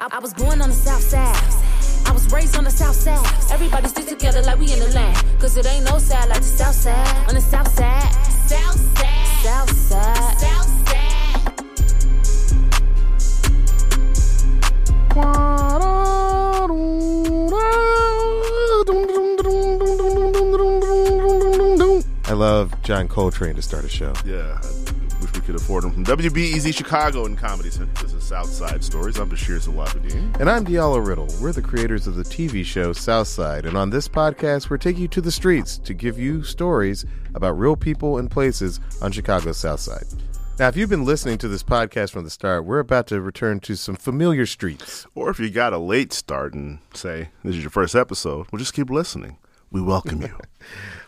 I, I was born on the south side. I was raised on the south side. Everybody stick together like we in the land. Cause it ain't no side like the south side. On the south side. South side. South side. South side. I love John Coltrane to start a show. Yeah, I wish we could afford them. From WBEZ Chicago and Comedy Central, this is Southside Stories. I'm Bashir Salahuddin. And I'm Diallo Riddle. We're the creators of the TV show Southside, and on this podcast, we're taking you to the streets to give you stories about real people and places on Chicago's Southside. Now, if you've been listening to this podcast from the start, we're about to return to some familiar streets. Or if you got a late start and say this is your first episode, well, just keep listening. We welcome you.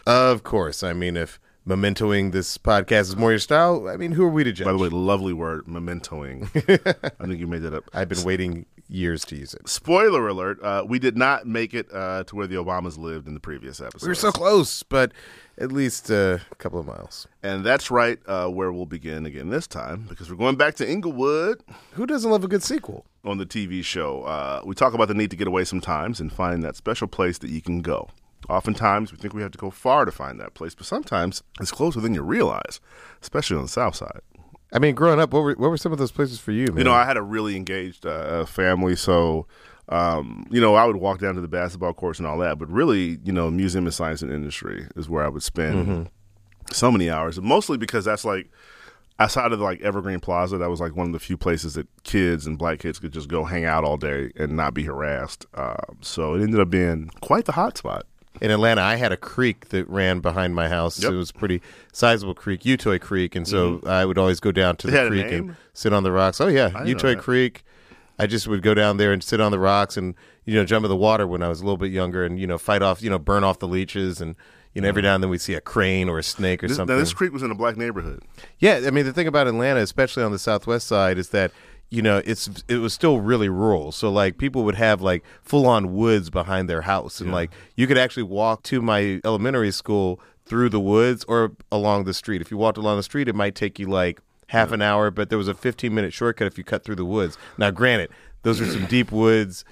Of course, I mean, if mementoing this podcast is more your style, I mean, who are we to judge? By the way, lovely word, mementoing. I think you made that up. I've been waiting years to use it. Spoiler alert: uh, We did not make it uh, to where the Obamas lived in the previous episode. We were so close, but at least a couple of miles. and that's right uh, where we'll begin again this time because we're going back to Englewood Who doesn't love a good sequel? on the TV show. Uh, we talk about the need to get away sometimes and find that special place that you can go. Oftentimes, we think we have to go far to find that place, but sometimes it's closer than you realize, especially on the South Side. I mean, growing up, what were what were some of those places for you? Man? You know, I had a really engaged uh, family, so um, you know, I would walk down to the basketball courts and all that. But really, you know, museum of science and industry is where I would spend so many hours. Mostly because that's like outside of like Evergreen Plaza, that was like one of the few places that kids and black kids could just go hang out all day and not be harassed. Um, so it ended up being quite the hot spot. In Atlanta, I had a creek that ran behind my house. Yep. It was a pretty sizable creek, Utoy Creek, and so mm-hmm. I would always go down to It the creek and sit on the rocks. Oh yeah, Utoy. Creek. I just would go down there and sit on the rocks and you know jump in the water when I was a little bit younger and you know fight off you know burn off the leeches and you know every mm-hmm. now and then we'd see a crane or a snake or This, something. now, this creek was in a black neighborhood. Yeah, I mean the thing about Atlanta, especially on the southwest side, is that you know it's it was still really rural. So like people would have like full on woods behind their house, and like you could actually walk to my elementary school through the woods or along the street. If you walked along the street, it might take you like half an hour, but there was a 15 minute shortcut if you cut through the woods. Now, granted, those are some deep woods.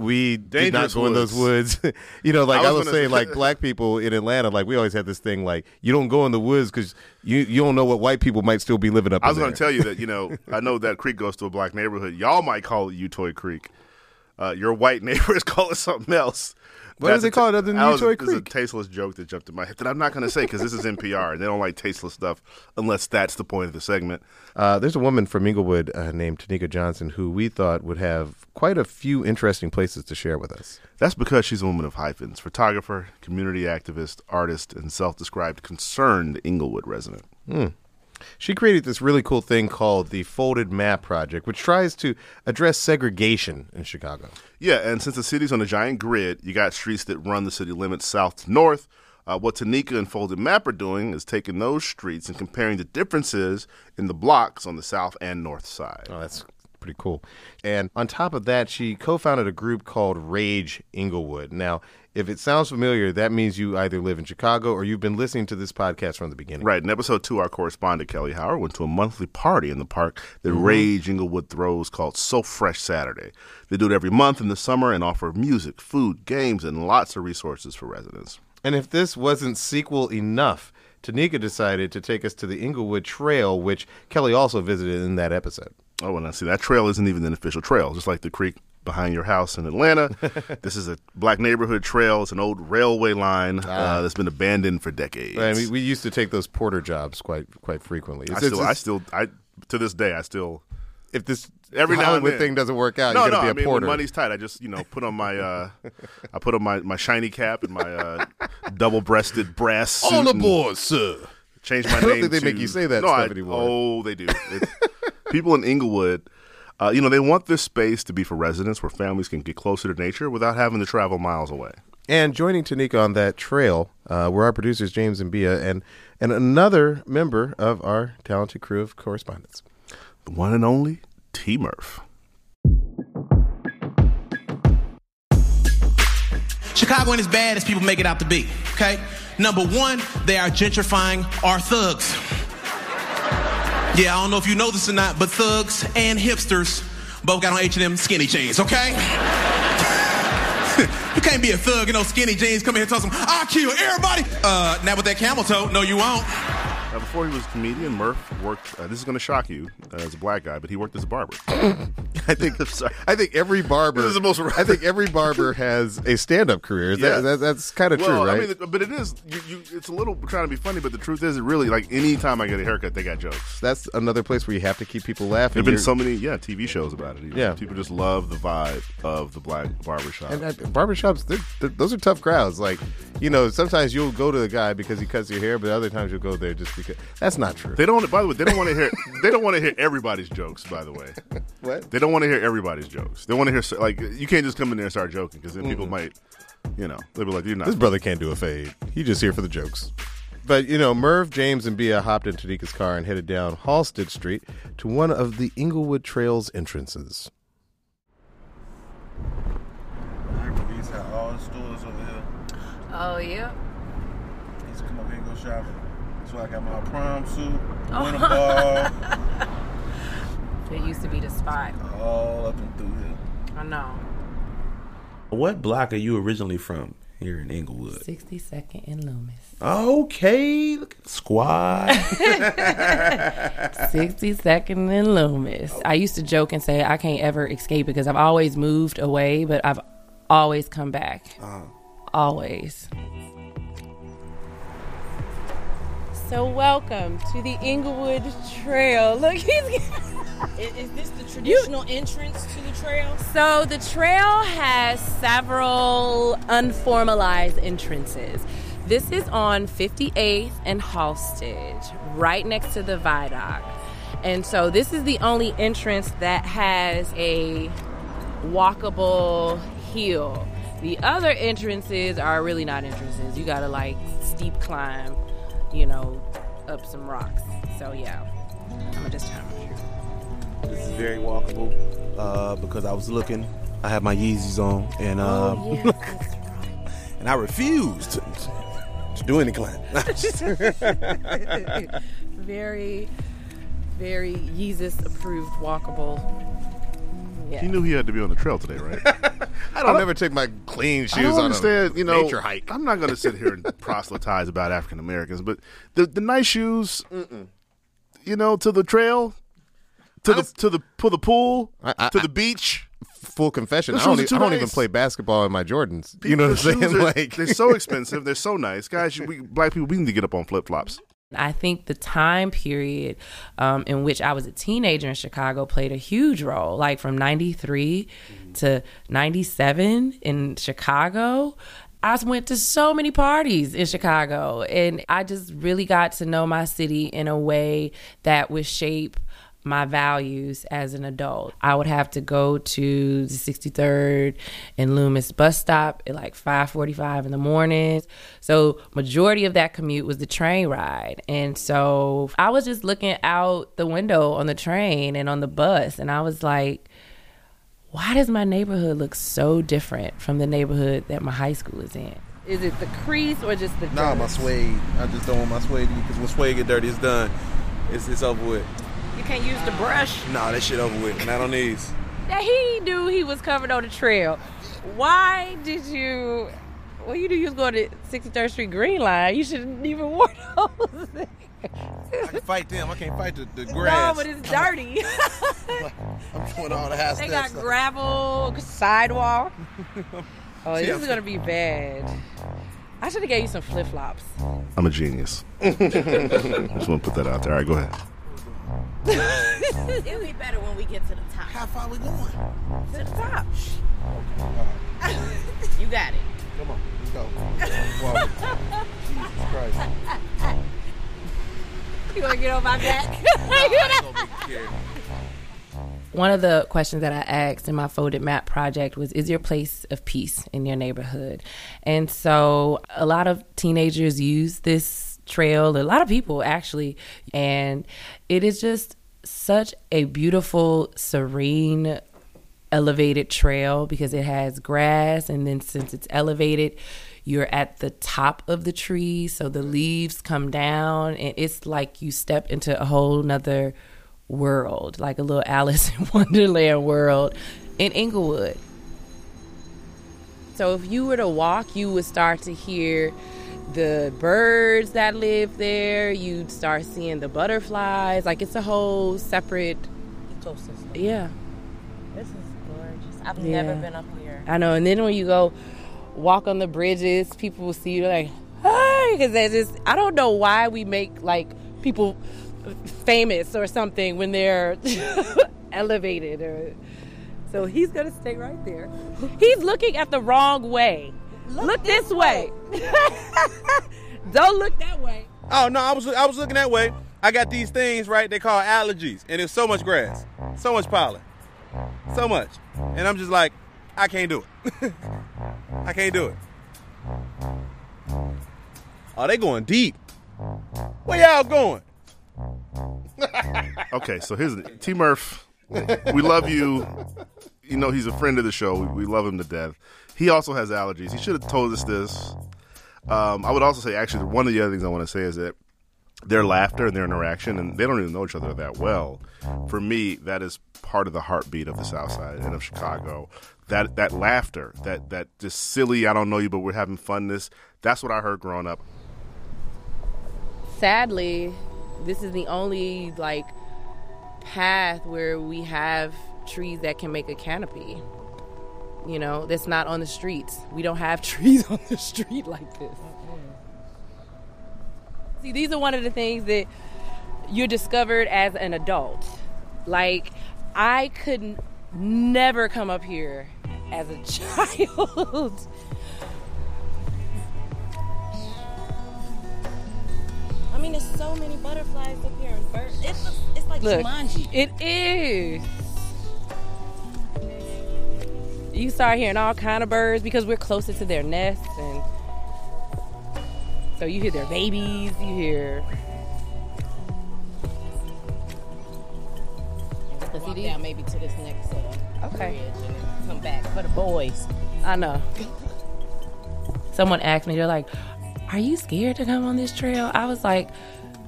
We did not go in those woods. you know, like I I was was, saying, like black people in Atlanta, like we always had this thing, like you don't go in the woods because you you don't know what white people might still be living up. I was going to tell you that you know I know that creek goes to a black neighborhood. Y'all might call it Utoy Creek. Uh, your white neighbors call it something else. What do That's they a call it other than that was a- Utoy this a tasteless joke that jumped in my head that I'm not going to say because this is NPR and they don't like tasteless stuff unless that's the point of the segment. Uh, there's a woman from Englewood uh, named Tonika Johnson who we thought would have quite a few interesting places to share with us. That's because she's a woman of hyphens: photographer, community activist, artist, and self-described concerned Englewood resident. She created this really cool thing called the Folded Map Project, which tries to address segregation in Chicago. Yeah, and since the city's on a giant grid, you got streets that run the city limits south to north. Uh, what Tonika and Folded Map are doing is taking those streets and comparing the differences in the blocks on the south and north side. Oh, that's pretty cool. And on top of that, she co founded a group called Rage Englewood. Now, if it sounds familiar, that means you either live in Chicago or you've been listening to this podcast from the beginning. Right. In episode two, our correspondent Kelly Howard went to a monthly party in the park that mm-hmm. Rage Englewood throws called So Fresh Saturday. They do it every month in the summer and offer music, food, games, and lots of resources for residents. And if this wasn't sequel enough, Tonika decided to take us to the Englewood Trail, which Kelly also visited in that episode. Oh, and I see that trail isn't even an official trail, just like the creek behind your house in Atlanta. this is a black neighborhood trail. It's an old railway line uh, that's been abandoned for decades. I mean, we used to take those porter jobs quite quite frequently. I still, it's- I still, I to this day, I still. if this Every now and Hollywood then. thing doesn't work out, No, you no. gotta be I a mean, porter. when money's tight, I just you know put on my, uh I put on my my shiny cap and my uh, double-breasted brass suit. All aboard, sir. Change my name. I don't think they to- make you say that no, stuff I- anymore. Oh, they do. It's, people in Englewood, uh, you know, they want this space to be for residents where families can get closer to nature without having to travel miles away. And joining Tonika on that trail uh, were our producers James and Bia, and and another member of our talented crew of correspondents. The one and only T Murph. Chicago ain't as bad as people make it out to be, okay? Number one, they are gentrifying our thugs. Yeah, I don't know if you know this or not, but thugs and hipsters both got on H&M skinny jeans, okay? you can't be a thug in those skinny jeans. Come here and tell some, I'll kill everybody. Uh, now with that camel toe, no, you won't. Uh, before he was a comedian, Murph worked. Uh, this is going to shock you uh, as a black guy, but he worked as a barber. I think sorry. I think every barber. This is the most- I think every barber has a stand-up career. Is Yeah. that, that, that's kind of well, true, right? I mean, but it is. You, you, it's a little trying to be funny, but the truth is, it really like any time I get a haircut, they got jokes. that's another place where you have to keep people laughing. There've been You're- so many, yeah, TV shows about it. even. Yeah. people just love the vibe of the black barbershop. And uh, barbershops, they're, they're, those are tough crowds. Like, you know, sometimes you'll go to the guy because he cuts your hair, but other times you'll go there just because. That's not true. They don't. By the way, they don't want to hear. They don't want to hear everybody's jokes. By the way, What? they don't want to hear everybody's jokes. They want to hear like you can't just come in there and start joking because then people might, you know, they'll be like, "You're not." This brother can't do a fade. He just here for the jokes. But, you know, Murph, James, and Bia hopped in Tonika's car and headed down Halsted Street to one of the Englewood Trail's entrances. These have all the stores over here. Oh yeah. Used to come up here and go shopping. So I got my prom suit, oh. winter ball, It used to be the spot. all up and through here. I know. What block are you originally from here in Englewood? 62nd and Loomis. Okay, look at the squad. 62nd and Loomis. I used to joke and say I can't ever escape because I've always moved away, but I've always come back. Uh-huh. Always. So welcome to the Englewood Trail. Look, he's Is, is this the traditional entrance to the trail? So the trail has several unformalized entrances. This is on 58th and Halsted, right next to the viaduct. And so this is the only entrance that has a walkable hill. The other entrances are really not entrances. You gotta like steep climb, you know, up some rocks. So yeah, I'm gonna just here. this is very walkable uh, because I was looking. I had my Yeezys on, and um, Oh, yes, right. and I refused to, to do any climbing. very, very Yeezus approved walkable. Yeah. He knew he had to be on the trail today, right? I don't ever take my clean shoes I don't on understand. a You know, nature hike. I'm not going to sit here and proselytize about African Americans, but the the nice shoes, you know, to the trail, to the to the to the pool, I- I- to the beach. Full confession, Those I don't, shoes are e- too I don't even play basketball in my Jordans. You know what I'm saying? are- Like they're so expensive. They're so nice, guys. We, black people, we need to get up on flip flops. I think the time period um, in which I was a teenager in Chicago played a huge role. Like from 93 to 97 in Chicago, I went to so many parties in Chicago. And I just really got to know my city in a way that would shape my values as an adult. I would have to go to the 63rd and Loomis bus stop at like 5:45 in the morning. So majority of that commute was the train ride. And so I was just looking out the window on the train and on the bus and I was like why does my neighborhood look so different from the neighborhood that my high school is in? Is it the crease or just the Nah, dirt? my suede. I just don't want my suede because when suede get dirty, it's done. It's it's over with. You can't use the brush. Nah, that shit over with. Not on these. that he knew he was covered on the trail. Why did you? Well, you knew you was going to 63rd Street Green Line. You shouldn't even wear those. I can fight them. I can't fight the, the no, but it's dirty. I'm doing all the high they steps. got gravel sidewalk. Oh, this is gonna be bad. I should have gave you some flip flops. I'm a genius. Just want to put that out there. All right, go ahead. It'll be better when we get to the top. How far we going? To the top. you got it. Come on, let's go. Whoa. Jesus Christ. You wanna get on my back? I'm gonna be scared. One of the questions that I asked in my folded map project was Is your place of peace in your neighborhood? And so a lot of teenagers use this trail, a lot of people actually, and it is just such a beautiful, serene, elevated trail because it has grass, and then since it's elevated, you're at the top of the tree, so the leaves come down, and it's like you step into a whole nother world, like a little Alice in Wonderland world in Englewood. So if you were to walk, you would start to hear the birds that live there. You'd start seeing the butterflies. Like it's a whole separate ecosystem. Yeah. This is gorgeous. I've Yeah. never been up here. I know. And then when you go walk on the bridges, people will see you like, hey, because they just, I don't know why we make like people famous or something when they're elevated or. So he's gonna stay right there. He's looking at the wrong way. Look, this, way. don't look that way. Oh no, I was I was looking that way. I got these things right. They call allergies, and it's so much grass, so much pollen, so much, and I'm just like, I can't do it. I can't do it. Oh, they going deep. Where y'all going? okay, so here's T Murph. We love you. You know he's a friend of the show. We, we love him to death. He also has allergies. He should have told us this. Um, I would also say, actually, one of the other things I want to say is that their laughter and their interaction, and they don't even know each other that well. For me, that is part of the heartbeat of the South Side and of Chicago. That that laughter, that that just silly, I don't know you, but we're having funness. That's what I heard growing up. sadly, this is the only like path where we have trees that can make a canopy. You know, that's not on the streets. We don't have trees on the street like this. See, these are one of the things that you're discovered as an adult. Like, I could n- never come up here as a child. I mean, there's so many butterflies up here and birds. It's, it's like Look, Jumanji. it is. You start hearing all kind of birds because we're closer to their nests, and so you hear their babies. You hear. Let's walk down maybe to this next uh, Okay. bridge and then come back for the boys. I know. Someone asked me, they're like, "Are you scared to come on this trail?" I was like,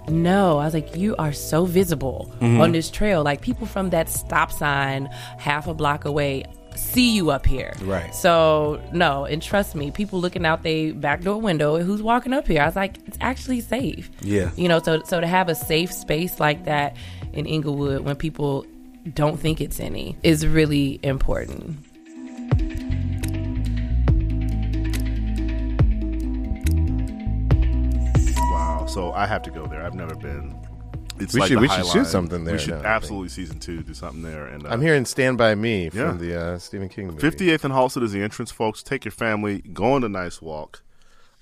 "No." I was like, "You are so visible Mhm. on this trail. Like people from that stop sign half a block away." See you up here, Right. So no, and trust me, people looking out their back door window, who's walking up here? I was like, it's actually safe. Yeah. you know. So so to have a safe space like that in Englewood when people don't think it's any is really important. Wow. So I have to go there. I've never been. It's We like should- we should shoot something there We should absolutely season two do something there. And uh, I'm hearing Stand By Me from Yeah. the uh, Stephen King movie. 58th and Halsted is the entrance, folks. Take your family, go on a nice walk.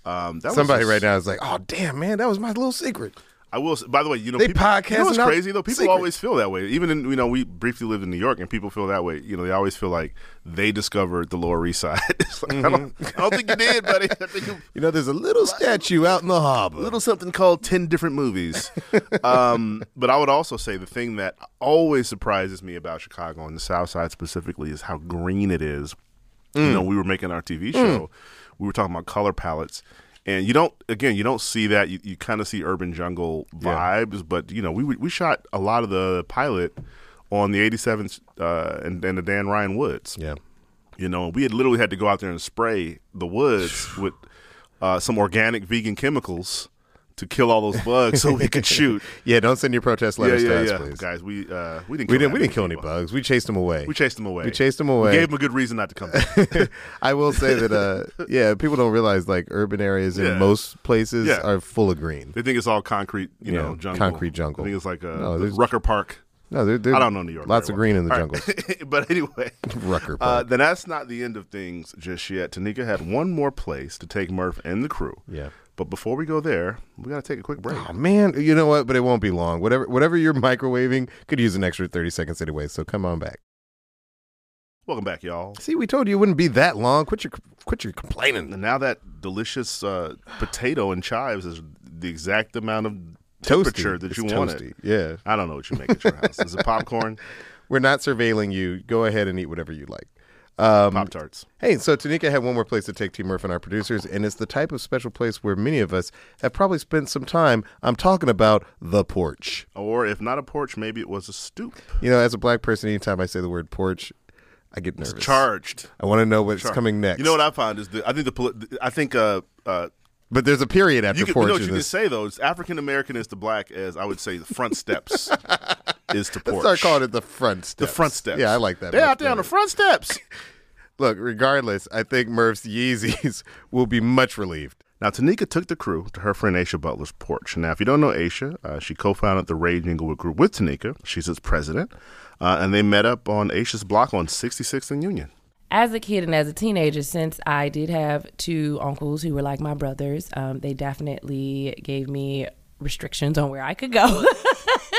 Um, that was Somebody just- right now is like, oh, damn, man, that was my little secret. I will. By the way, you know, They people, You know what's crazy though? People secrets. always feel that way. Even in you know, we briefly lived in New York, and people feel that way. You know, they always feel like they discovered the Lower East Side. Like, I, don't, I don't think you did, buddy. I think you, You know, there's a little statue out in the harbor. a little something called 10 different movies. um, but I would also say the thing that always surprises me about Chicago and the South Side specifically is how green it is. You Mm. know, we were making our TV show, we were talking about color palettes. And you don't, again, you don't see that. You, you kind of see urban jungle Yeah. vibes, but you know, we we shot a lot of the pilot on the 87th uh, and, and the Dan Ryan Woods. Yeah. You know, we had literally had to go out there and spray the woods with uh, some organic vegan chemicals to kill all those bugs so we could shoot. Yeah, don't send your protest letters yeah, yeah, to us, yeah. please. guys. We uh, we didn't we kill didn't. We didn't kill any people. bugs. We chased them away. We chased them away. We chased them away. We gave them a good reason not to come back. I will say that, uh, yeah, people don't realize like urban areas in most places are full of green. they think it's all concrete, you know, jungle. concrete jungle. I think it's like a No, Rucker Park. No, they're, they're I don't know New York. Lots of well. green in the All jungles. right. but anyway, Rucker uh, Park. then that's not the end of things just yet. Tonika had one more place to take Murph and the crew. Yeah. But before we go there, we got to take a quick break. Oh man, you know what? But it won't be long. Whatever, whatever you're microwaving could use an extra thirty seconds anyway. So come on back. Welcome back, y'all. See, we told you it wouldn't be that long. Quit your, quit your complaining. And now that delicious uh, potato and chives is the exact amount of Toasty. temperature that It's you toasty. wanted. Yeah. I don't know what you make at your house. Is it popcorn? We're not surveilling you. Go ahead and eat whatever you like. Um, Pop Tarts. Hey, so Tonika had one more place to take T. Murph and our producers, and it's the type of special place where many of us have probably spent some time. I'm talking about the porch. Or if not a porch, maybe it was a stoop. You know, as a black person, anytime I say the word porch, I get nervous. Charged. I want to know what's Charged. coming next. You know what I found is the, I think the I think uh uh But there's a period after you, can, you know what you can say though. It's African American is to black as I would say the front steps is to porch. Let's start calling it the front steps. the front steps. Yeah, I like that. They're out there on the front steps. Look, regardless, I think Murph's Yeezys will be much relieved. Now, Tonika took the crew to her friend Aisha Butler's porch. Now, if you don't know Aisha, uh, she co founded the Rage Englewood Group with Tonika. She's its president. Uh, and they met up on Aisha's block on 66th and Union. as a kid and as a teenager, since I did have two uncles who were like my brothers, um, they definitely gave me restrictions on where I could go.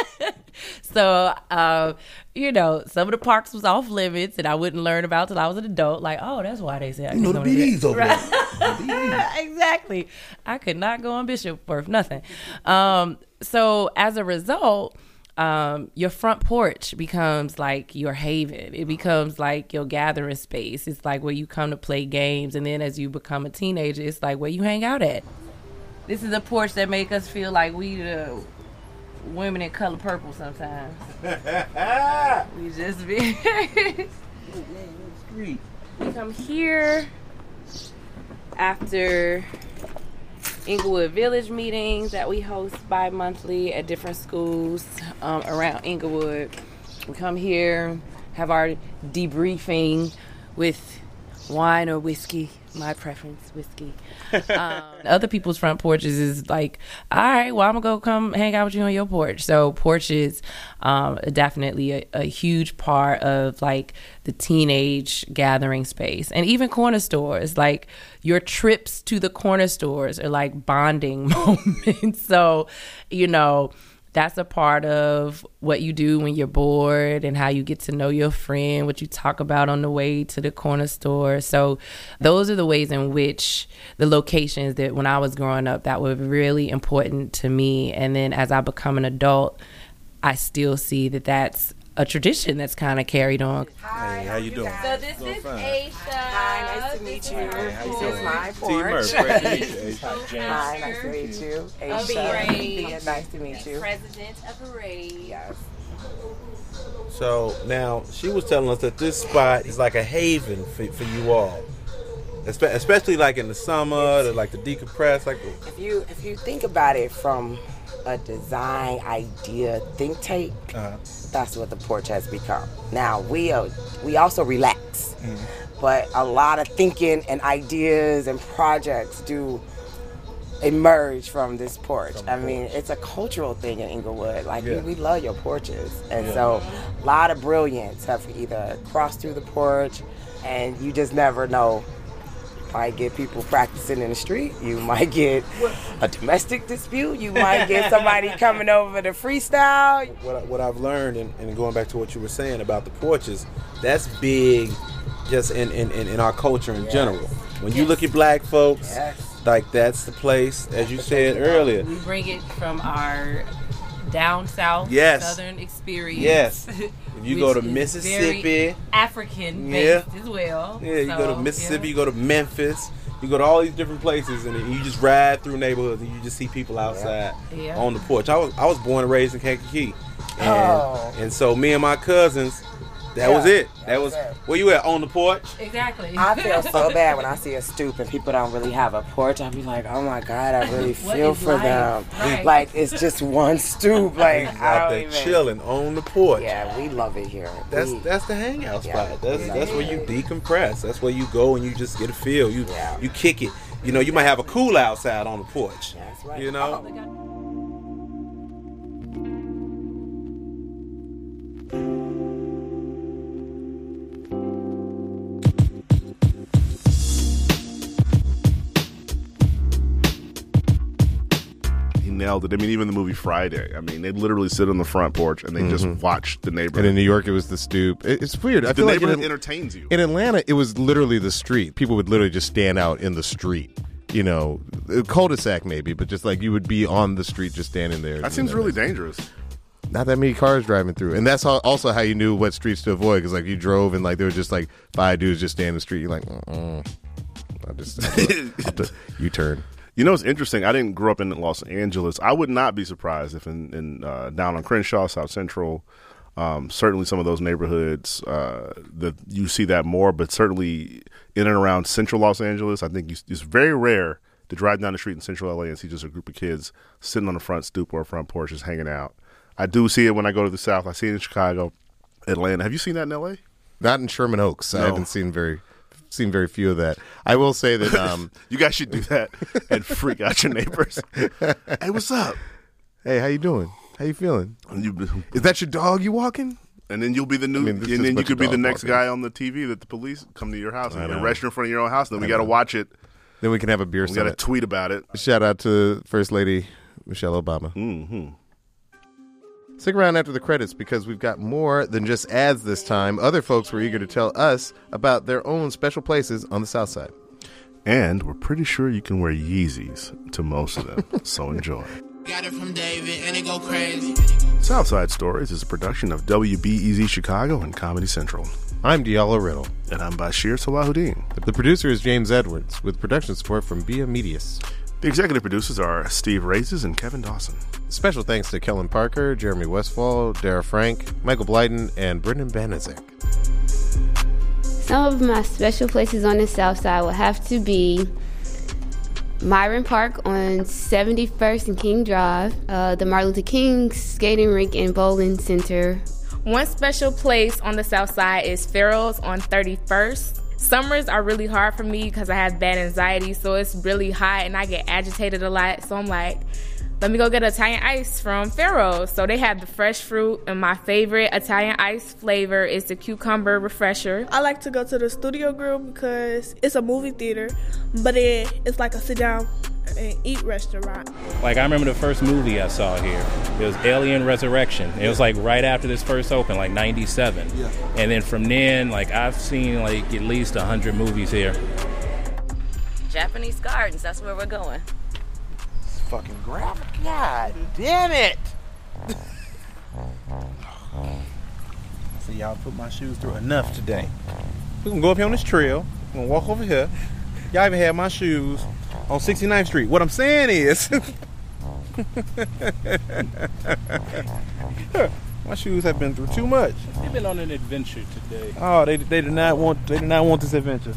so, um, you know, some of the parks was off limits, and I wouldn't learn about till I was an adult. Like, oh, that's why they said I You know the BDs over Right. exactly. I could not go on Bishop worth nothing. Um, so as a result, um, your front porch becomes like your haven. It becomes like your gathering space. It's like where you come to play games, and then as you become a teenager, it's like where you hang out at. This is a porch that make us feel like we the women in color purple sometimes. we just be. we come here after Englewood Village meetings that we host bi-monthly at different schools um, around Englewood. We come here, have our debriefing with wine or whiskey. My preference, whiskey. um, other people's front porches is like, all right, well, I'm gonna go come hang out with you on your porch. So porches, um, are definitely a, a huge part of like the teenage gathering space, and even corner stores. Like your trips to the corner stores are like bonding moments. so, you know that's a part of what you do when you're bored and how you get to know your friend, what you talk about on the way to the corner store. So, those are the ways in which the locations that when I was growing up that were really important to me. And then as I become an adult, I still see that that's a tradition that's kind of carried on. Hey, how you doing? So this is Aisha. Hi, nice to meet you. Hey, how you This is my porch. To meet you. Hi, nice to meet you. Of Aisha. Nice to meet you. President of Rage. Yes. So now she was telling us that this spot is like a haven for, for you all, Espe- especially like in the summer, to like to decompress. Like If you if you think about it from a design idea think tank, uh, that's what the porch has become. Now we are, we also relax, but a lot of thinking and ideas and projects do emerge from this porch. I mean, it's a cultural thing in Englewood. Like Yeah. we, we love your porches, and so a lot of brilliance have either crossed through the porch, and you just never know. You might get people practicing in the street. You might get a domestic dispute. You might get somebody coming over to freestyle. what, I- what I've learned, and, and going back to what you were saying about the porches, that's big, just in in, in, in our culture in general. When you look at black folks, Yes. like that's the place, as you said earlier. We bring it from our down south Yes. southern experience. Yes. If you go to Mississippi, African Yeah. as well. Yeah, you go to Mississippi, yeah. you go to Memphis, you go to all these different places, and you just ride through neighborhoods, and you just see people outside Yeah. on the porch. I was I was born and raised in Kankakee, oh. and, Oh. and so me and my cousins, that Yeah, was it. That that was was it. where you at on the porch. Exactly. I feel so bad when I see a stoop and people don't really have a porch. I be like, oh my god, I really feel for life? them. Right. Like it's just one stoop. Like out there even. chilling on the porch. Yeah, we love it here. That's We- that's the hangout Yeah. spot. That's Yeah. that's where you decompress. That's where you go and you just get a feel. You Yeah. you kick it. You know, you might have a cool outside on the porch. That's right. You know. He nailed it. I mean, even the movie Friday. I mean, they literally sit on the front porch and they just watch the neighborhood. And in New York, it was the stoop. It- It's weird. I the feel like in, entertains you. in Atlanta, it was literally the street. People would literally just stand out in the street. You know, cul-de-sac maybe, but just like you would be on the street just standing there. That seems know. really dangerous. not that many cars driving through, and that's how, also how you knew what streets to avoid because like you drove and like there was just like five dudes just standing in the street. You're like, mm I just you turn. You know, it's interesting. I didn't grow up in Los Angeles. I would not be surprised if in, in uh, down on Crenshaw, South Central, um, certainly some of those neighborhoods uh, that you see that more. But certainly in and around Central Los Angeles, I think you, it's very rare to drive down the street in Central LA and see just a group of kids sitting on the front stoop or front porch just hanging out. I do see it when I go to the South. I see it in Chicago, Atlanta. Have you seen that in LA? Not in Sherman Oaks. I haven't seen very seen very few of that. I will say that um, you guys should do that and freak out your neighbors. hey, what's up? Hey, how you doing? How you feeling? Is that your dog you walking? and then you'll be the new, I mean, and then you could be the next walking. guy on the TV that the police come to your house and arrest you in front of your own house. Then we got to watch it. Then we can have a beer We got to tweet about it. Shout out to First Lady Michelle Obama. hmm Stick around after the credits because we've got more than just ads this time. Other folks were eager to tell us about their own special places on the South Side. And we're pretty sure you can wear Yeezys to most of them. so enjoy. Got it from David and it go crazy. Southside Stories is a production of WBEZ Chicago and Comedy Central. I'm Diallo Riddle. And I'm Bashir Salahuddin. The producer is James Edwards, with production support from Via Medius. The executive producers are Steve Raises and Kevin Dawson. Special thanks to Kellen Parker, Jeremy Westfall, Dara Frank, Michael Blyden, and Brendan Banizek. Some of my special places on the south side will have to be Meyering Park on 71st and King Drive, uh, the Martin Luther King Skating Rink and Bowling Center. One special place on the south side is Farrell's on 31st. Summers are really hard for me because I have bad anxiety, so it's really hot and I get agitated a lot. So I'm like, let me go get Italian ice from Farrell's. So they have the fresh fruit, and my favorite Italian ice flavor is the cucumber refresher. I like to go to the Studio Grill because it's a movie theater, but it, it's like a sit down and eat restaurant. Like I remember the first movie I saw here. It was Alien Resurrection. It was like right after this first opened, like '97. Yeah. And then from then, like I've seen like at least hundred movies here. Japanese Gardens, that's where we're going. Fucking graphic. God damn it. So y'all put my shoes through enough today. We can go up here on this trail. We're gonna walk over here. Y'all even have my shoes on 69th Street. What I'm saying is, my shoes have been through too much. They've been on an adventure today. Oh, they they did not want they did not want this adventure.